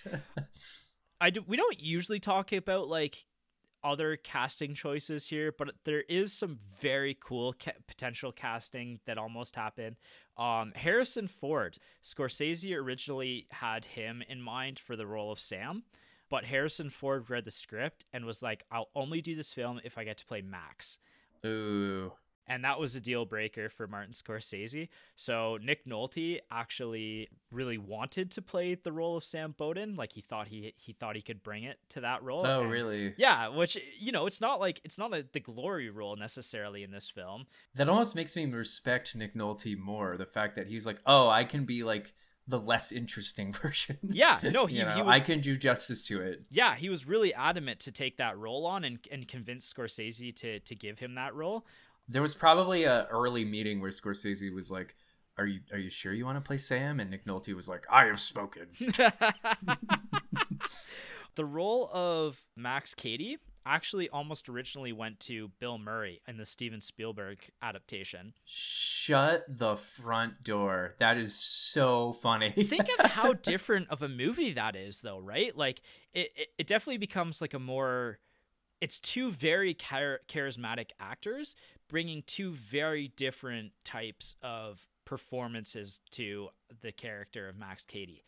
I do. We don't usually talk about like other casting choices here, but there is some very cool ca- potential casting that almost happened. Um, Harrison Ford, Scorsese originally had him in mind for the role of Sam, but Harrison Ford read the script and was like, I'll only do this film if I get to play Max. Ooh. And that was a deal breaker for Martin Scorsese. So Nick Nolte actually really wanted to play the role of Sam Bowden. Like he thought he he thought he could bring it to that role. Oh, and, really? Yeah, which you know, it's not like it's not a, the glory role necessarily in this film. That almost makes me respect Nick Nolte more. The fact that he's like, oh, I can be like the less interesting version. Yeah, no, he, you know, he was, I can do justice to it. Yeah, he was really adamant to take that role on and, and convince Scorsese to to give him that role. There was probably a early meeting where Scorsese was like, "Are you are you sure you want to play Sam?" And Nick Nolte was like, "I have spoken." the role of Max Cady actually almost originally went to Bill Murray in the Steven Spielberg adaptation. Shut the front door. That is so funny. Think of how different of a movie that is, though, right? Like, it, it, it definitely becomes like a more. It's two very char- charismatic actors bringing two very different types of performances to the character of Max Cady.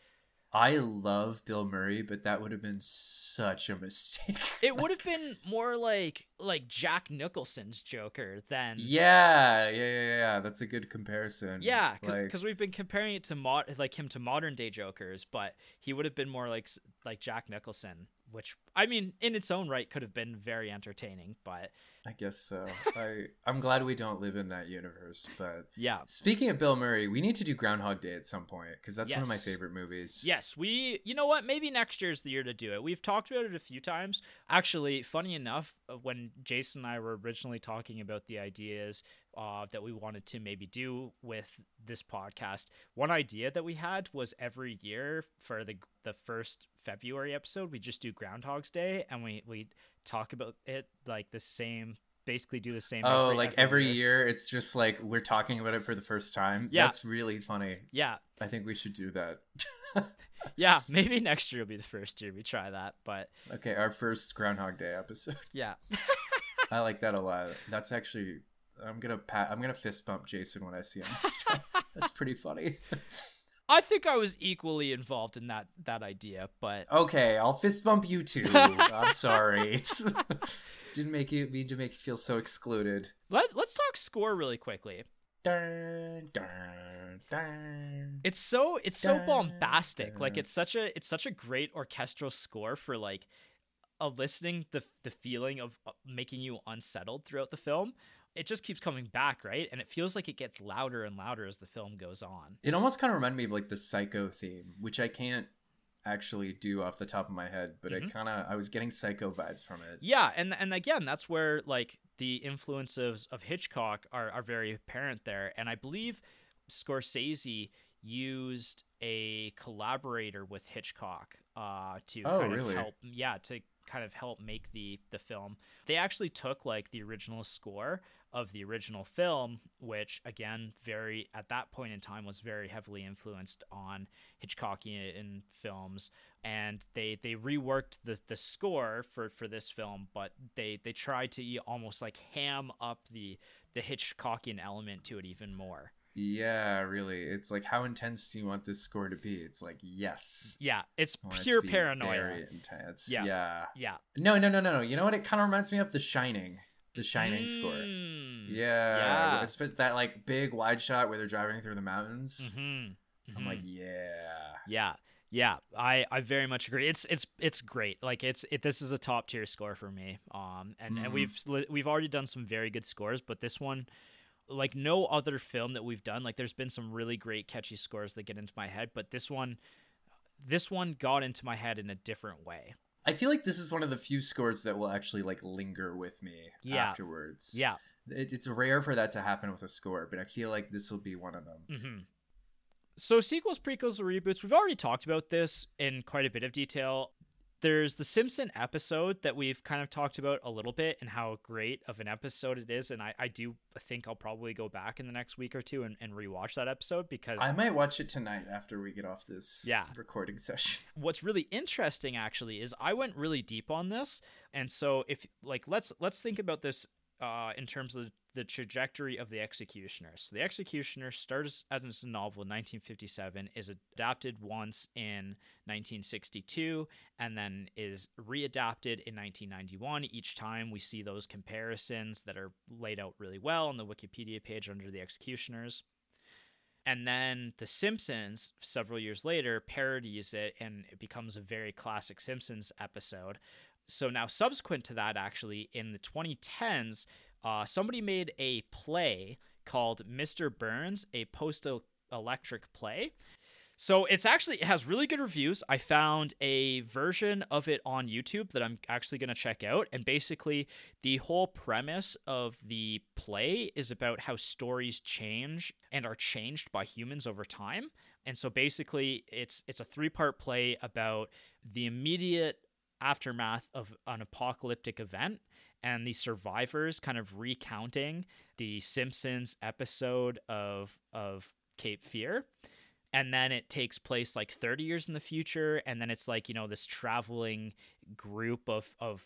I love Bill Murray, but that would have been such a mistake. it would have been more like like Jack Nicholson's Joker than yeah, yeah, yeah, yeah. That's a good comparison. Yeah, because like... we've been comparing it to mod like him to modern day Jokers, but he would have been more like like Jack Nicholson which I mean, in its own right, could have been very entertaining. But I guess so. I I'm glad we don't live in that universe. But yeah. Speaking of Bill Murray, we need to do Groundhog Day at some point because that's yes. one of my favorite movies. Yes, we. You know what? Maybe next year's the year to do it. We've talked about it a few times. Actually, funny enough, uh, when Jason and I were originally talking about the ideas uh, that we wanted to maybe do with this podcast. One idea that we had was every year for the the first February episode, we just do Groundhog's Day and we we talk about it like the same basically do the same oh every, like every, every year. year. it's just like we're talking about it for the first time yeah that's really funny yeah i think we should do that yeah maybe next year will be the first year we try that but okay our first groundhog day episode yeah i like that a lot that's actually I'm gonna pat. I'm gonna fist bump Jason when I see him. That's pretty funny. I think I was equally involved in that that idea, but okay, I'll fist bump you too. I'm sorry. It's didn't make you mean to make you feel so excluded. Let Let's talk score really quickly. Dun, dun, dun, it's so it's so bombastic. Like it's such a it's such a great orchestral score for like eliciting the the feeling of uh, making you unsettled throughout the film it just keeps coming back, right? And it feels like it gets louder and louder as the film goes on. It almost kind of reminded me of like the Psycho theme, which I can't actually do off the top of my head, but mm-hmm. it kind of I was getting Psycho vibes from it. Yeah, and and again, that's where like the influences of Hitchcock are are very apparent there, and I believe Scorsese used a collaborator with Hitchcock uh, to oh, kind really? of help, yeah, to kind of help make the the film. They actually took like the original score of the original film, which again, very at that point in time was very heavily influenced on Hitchcockian films, and they they reworked the the score for for this film, but they they tried to almost like ham up the the Hitchcockian element to it even more. Yeah, really. It's like how intense do you want this score to be? It's like yes. Yeah, it's pure it paranoia. Very intense. Yeah. yeah. Yeah. No, no, no, no, no. You know what? It kind of reminds me of The Shining. The Shining mm. score. Yeah. Yeah. That like big wide shot where they're driving through the mountains. Mm-hmm. Mm-hmm. I'm like, mm-hmm. yeah. Yeah. Yeah, I, I very much agree. It's it's it's great. Like it's it this is a top tier score for me. Um and, mm. and mm-hmm. we've we've already done some very good scores, but this one like no other film that we've done like there's been some really great catchy scores that get into my head but this one this one got into my head in a different way i feel like this is one of the few scores that will actually like linger with me yeah. afterwards yeah it, it's rare for that to happen with a score but i feel like this will be one of them mm-hmm. so sequels prequels or reboots we've already talked about this in quite a bit of detail there's the Simpson episode that we've kind of talked about a little bit and how great of an episode it is. And I, I do think I'll probably go back in the next week or two and, and rewatch that episode because I might watch it tonight after we get off this yeah. recording session. What's really interesting actually is I went really deep on this. And so if like let's let's think about this uh, in terms of the trajectory of the Executioner. So the Executioner starts as a novel in 1957, is adapted once in 1962, and then is readapted in 1991. Each time we see those comparisons that are laid out really well on the Wikipedia page under the Executioners. And then The Simpsons, several years later, parodies it and it becomes a very classic Simpsons episode. So now, subsequent to that, actually, in the 2010s, uh, somebody made a play called Mr. Burns, a post electric play. So it's actually it has really good reviews. I found a version of it on YouTube that I'm actually going to check out and basically the whole premise of the play is about how stories change and are changed by humans over time. And so basically it's it's a three-part play about the immediate aftermath of an apocalyptic event and the survivors kind of recounting the Simpsons episode of of Cape Fear. And then it takes place like 30 years in the future. And then it's like, you know, this traveling group of, of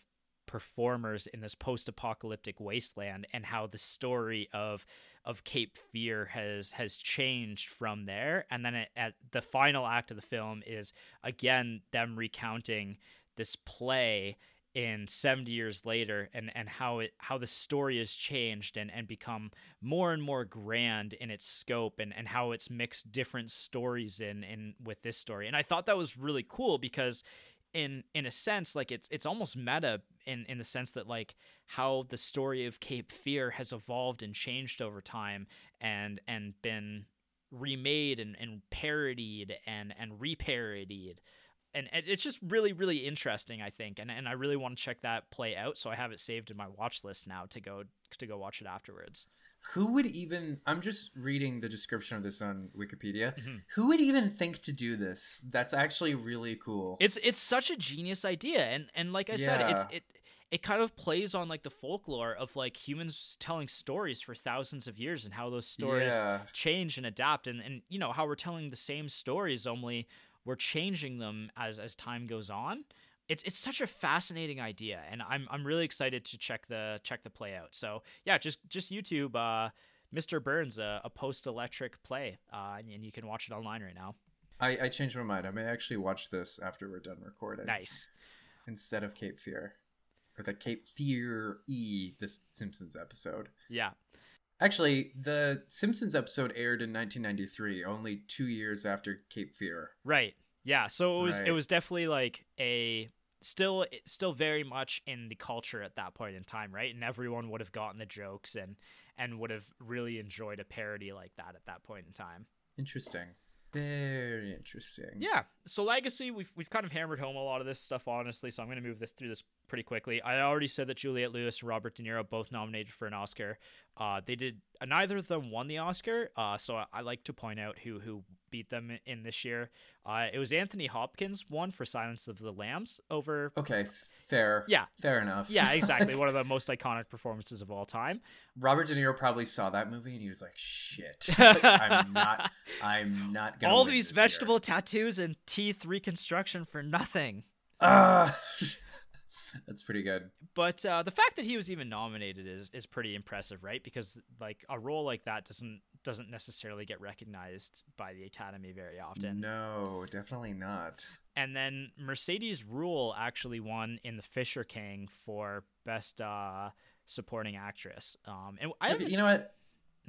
performers in this post-apocalyptic wasteland and how the story of of Cape Fear has has changed from there and then it, at the final act of the film is again them recounting this play in 70 years later and and how it how the story has changed and and become more and more grand in its scope and and how it's mixed different stories in in with this story. And i thought that was really cool because in in a sense like it's it's almost meta in in the sense that like how the story of cape fear has evolved and changed over time and and been remade and, and parodied and and reparodied and it's just really really interesting i think and, and i really want to check that play out so i have it saved in my watch list now to go to go watch it afterwards who would even i'm just reading the description of this on wikipedia mm-hmm. who would even think to do this that's actually really cool it's it's such a genius idea and and like i yeah. said it's it it kind of plays on like the folklore of like humans telling stories for thousands of years and how those stories yeah. change and adapt and and you know how we're telling the same stories only we're changing them as as time goes on. It's it's such a fascinating idea, and I'm I'm really excited to check the check the play out. So yeah, just just YouTube, uh, Mr. Burns, uh, a post electric play, uh, and, and you can watch it online right now. I, I changed my mind. I may actually watch this after we're done recording. Nice. Instead of Cape Fear, or the Cape Fear E, this Simpsons episode. Yeah. Actually, the Simpsons episode aired in 1993, only two years after Cape Fear. Right. Yeah. So it was right. it was definitely like a still still very much in the culture at that point in time, right? And everyone would have gotten the jokes and and would have really enjoyed a parody like that at that point in time. Interesting. Very interesting. Yeah. So legacy, we've we've kind of hammered home a lot of this stuff, honestly. So I'm going to move this through this pretty quickly. I already said that Juliette Lewis and Robert De Niro both nominated for an Oscar. Uh, they did uh, neither of them won the Oscar. Uh, so I, I, like to point out who who beat them in this year. Uh, it was Anthony Hopkins won for Silence of the Lambs over. Okay, fair. Yeah, fair enough. Yeah, exactly. One of the most iconic performances of all time. Robert De Niro probably saw that movie and he was like, "Shit, like, I'm not. I'm not gonna." All these vegetable year. tattoos and teeth reconstruction for nothing. Uh That's pretty good. But uh, the fact that he was even nominated is is pretty impressive, right? Because like a role like that doesn't doesn't necessarily get recognized by the Academy very often. No, definitely not. And then Mercedes Ruehl actually won in The Fisher King for best uh, supporting actress. Um, and I you know what?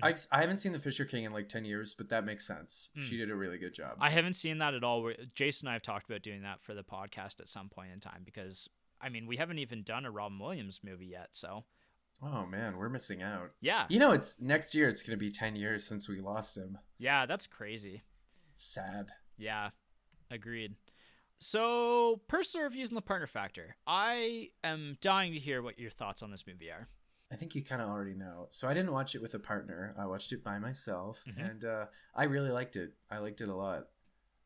Mm-hmm. I've, I haven't seen The Fisher King in like 10 years, but that makes sense. Mm. She did a really good job. I haven't seen that at all. Jason and I have talked about doing that for the podcast at some point in time because I mean, we haven't even done a Robin Williams movie yet, so. Oh man, we're missing out. Yeah. You know, it's next year. It's gonna be ten years since we lost him. Yeah, that's crazy. It's sad. Yeah, agreed. So, personal reviews and the partner factor. I am dying to hear what your thoughts on this movie are. I think you kind of already know. So I didn't watch it with a partner. I watched it by myself, mm-hmm. and uh, I really liked it. I liked it a lot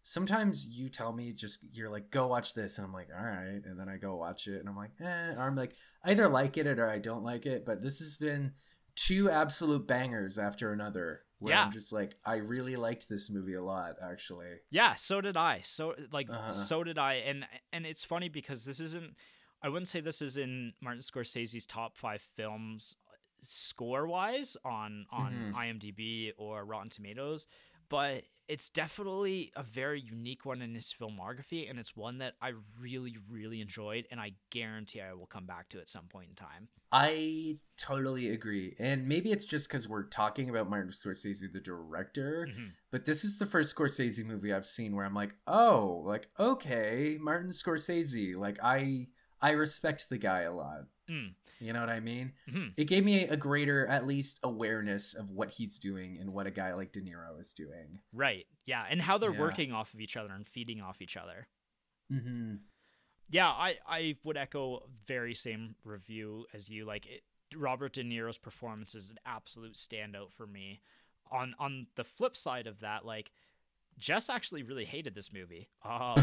sometimes you tell me just you're like go watch this and i'm like all right and then i go watch it and i'm like eh or i'm like I either like it or i don't like it but this has been two absolute bangers after another where yeah. i'm just like i really liked this movie a lot actually yeah so did i so like uh-huh. so did i and and it's funny because this isn't i wouldn't say this is in martin scorsese's top five films score wise on on mm-hmm. imdb or rotten tomatoes but it's definitely a very unique one in his filmography and it's one that i really really enjoyed and i guarantee i will come back to at some point in time i totally agree and maybe it's just because we're talking about martin scorsese the director mm-hmm. but this is the first scorsese movie i've seen where i'm like oh like okay martin scorsese like i i respect the guy a lot mm. You know what I mean? Mm-hmm. It gave me a greater, at least, awareness of what he's doing and what a guy like De Niro is doing. Right. Yeah. And how they're yeah. working off of each other and feeding off each other. Mm-hmm. Yeah. I, I would echo very same review as you. Like, it, Robert De Niro's performance is an absolute standout for me. On on the flip side of that, like Jess actually really hated this movie. Um,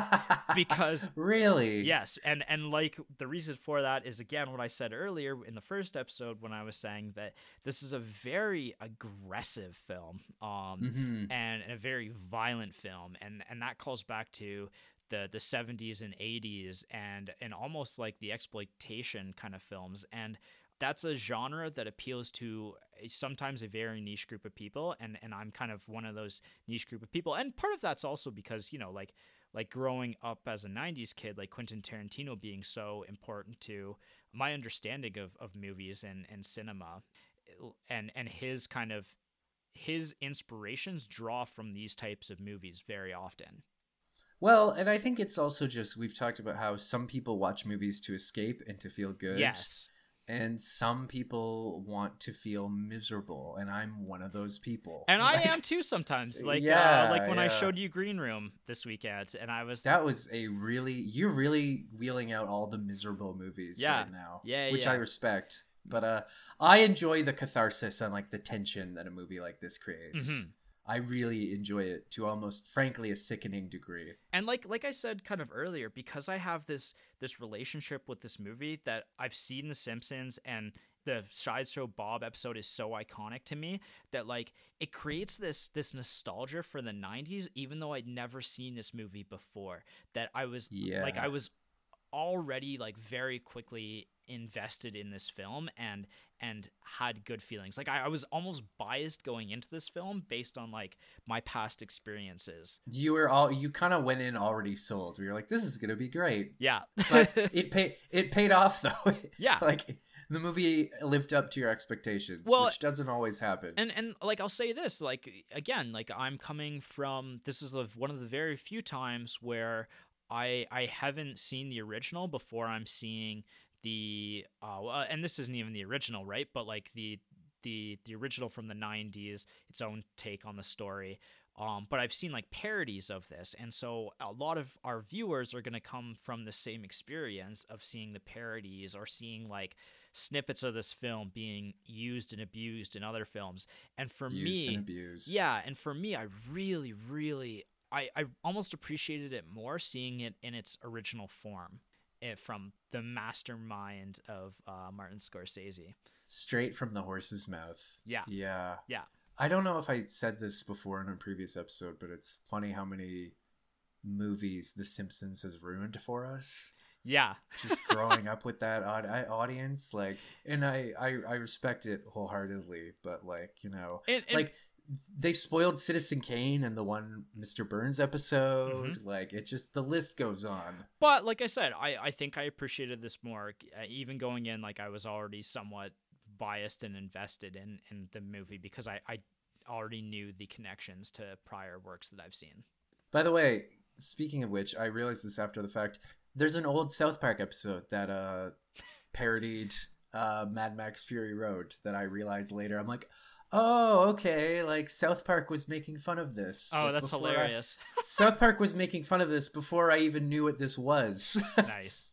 because really? Yes and and like the reason for that is again what I said earlier in the first episode when I was saying that this is a very aggressive film um, mm-hmm. and, and a very violent film and and that calls back to the the 70s and 80s and and almost like the exploitation kind of films and that's a genre that appeals to sometimes a very niche group of people and and I'm kind of one of those niche group of people and part of that's also because you know like like growing up as a 90s kid like Quentin Tarantino being so important to my understanding of, of movies and, and cinema eh, and and his kind of his inspirations draw from these types of movies very often. Well, and I think it's also just we've talked about how some people watch movies to escape and to feel good. Yes. And some people want to feel miserable, and I'm one of those people. And like, I am too sometimes. Like, yeah, uh, like when yeah. I showed you Green Room this weekend, and I was that was a really you're really wheeling out all the miserable movies yeah. right now. Yeah, which yeah. I respect. But uh, I enjoy the catharsis and like the tension that a movie like this creates. Mm-hmm. I really enjoy it to almost frankly a sickening degree. And like like I said kind of earlier because I have this this relationship with this movie that I've seen The Simpsons and the Sideshow Bob episode is so iconic to me that like it creates this this nostalgia for the 90s even though I'd never seen this movie before that I was yeah. like I was already like very quickly invested in this film and and had good feelings. Like I, I, was almost biased going into this film based on like my past experiences. You were all you kind of went in already sold. We were like, this is gonna be great. Yeah, but it paid it paid off though. Yeah, like the movie lived up to your expectations, well, which doesn't always happen. And and like I'll say this, like again, like I'm coming from this is one of the very few times where I I haven't seen the original before I'm seeing the uh, and this isn't even the original, right? But like the the the original from the 90s, its own take on the story. Um, but I've seen like parodies of this, and so a lot of our viewers are going to come from the same experience of seeing the parodies or seeing like snippets of this film being used and abused in other films. And for me, and yeah, and for me, I really, really, I, I almost appreciated it more seeing it in its original form it from the mastermind of uh, Martin Scorsese. Straight from the horse's mouth. Yeah. Yeah. Yeah. I don't know if I said this before in a previous episode, but it's funny how many movies The Simpsons has ruined for us. Yeah. Just growing up with that audience, like, and I, I, I respect it wholeheartedly, but like, you know, and, and, like they spoiled Citizen Kane and the one Mr. Burns episode. Mm-hmm. Like it just the list goes on. But like I said, I I think I appreciated this more. Uh, even going in, like I was already somewhat biased and invested in in the movie because I I already knew the connections to prior works that I've seen. By the way, speaking of which, I realized this after the fact. There's an old South Park episode that uh parodied uh Mad Max Fury Road that I realized later. I'm like oh, okay, like South Park was making fun of this. Oh, like, that's hilarious. I, South Park was making fun of this before I even knew what this was. nice.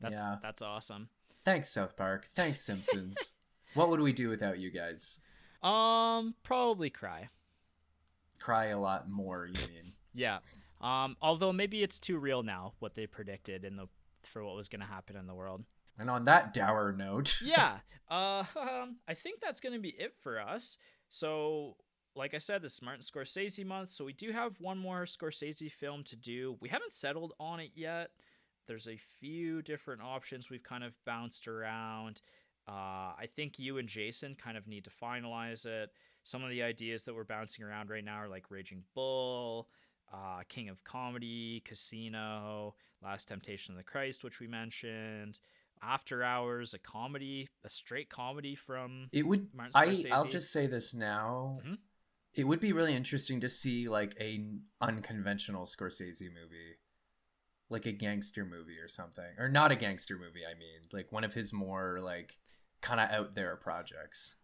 That's yeah. that's awesome. Thanks South Park. Thanks Simpsons. what would we do without you guys? Um, probably cry. Cry a lot more, you mean? yeah. Um, although maybe it's too real now what they predicted in the for what was going to happen in the world. And on that dour note, yeah, uh, um, I think that's going to be it for us. So, like I said, this is Martin Scorsese month, so we do have one more Scorsese film to do. We haven't settled on it yet. There's a few different options we've kind of bounced around. Uh, I think you and Jason kind of need to finalize it. Some of the ideas that we're bouncing around right now are like Raging Bull, uh, King of Comedy, Casino, Last Temptation of the Christ, which we mentioned. After Hours, a comedy, a straight comedy from it would. I I'll just say this now. Mm-hmm. It would be really interesting to see like a unconventional Scorsese movie, like a gangster movie or something, or not a gangster movie. I mean, like one of his more like kind of out there projects.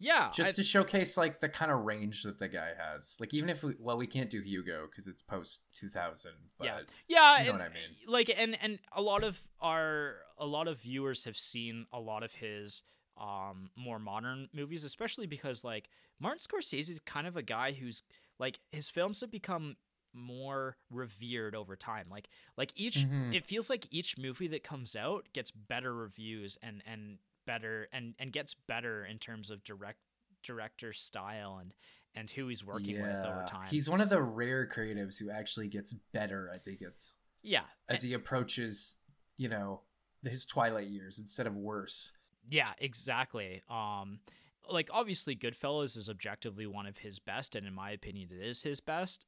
Yeah, just I, to showcase like the kind of range that the guy has. Like even if we well we can't do Hugo because it's post two thousand. Yeah, yeah, you know and, what I mean. Like and and a lot of our a lot of viewers have seen a lot of his um more modern movies, especially because like Martin Scorsese is kind of a guy who's like his films have become more revered over time like like each mm-hmm. it feels like each movie that comes out gets better reviews and and better and and gets better in terms of direct director style and and who he's working with over time. He's one of the rare creatives who actually gets better as he gets yeah, as he approaches, you know, his twilight years instead of worse. Yeah, exactly. Um like obviously Goodfellas is objectively one of his best and in my opinion it is his best,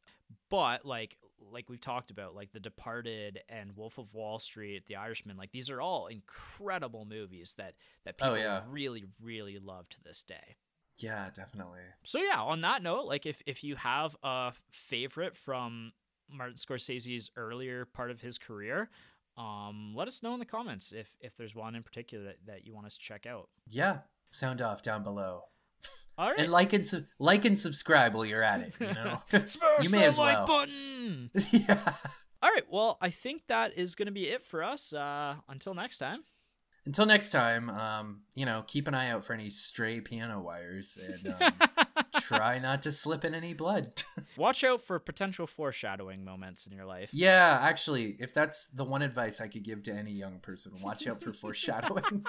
but like like we've talked about like The Departed and Wolf of Wall Street, The Irishman, like these are all incredible movies that that Oh, people yeah. really really love to this day. Yeah, definitely. So yeah, on that note, like if if you have a favorite from Martin Scorsese's earlier part of his career, um, let us know in the comments if if there's one in particular that, that you want us to check out. Yeah, sound off down below. All right. And like and su- like and subscribe while you're at it, you know. Smash you may as like well. button. yeah. All right. Well, I think that is going to be it for us. Uh, until next time. Until next time, um, you know, keep an eye out for any stray piano wires and um, try not to slip in any blood. Watch out for potential foreshadowing moments in your life. yeah, actually, if that's the one advice I could give to any young person, watch out for foreshadowing.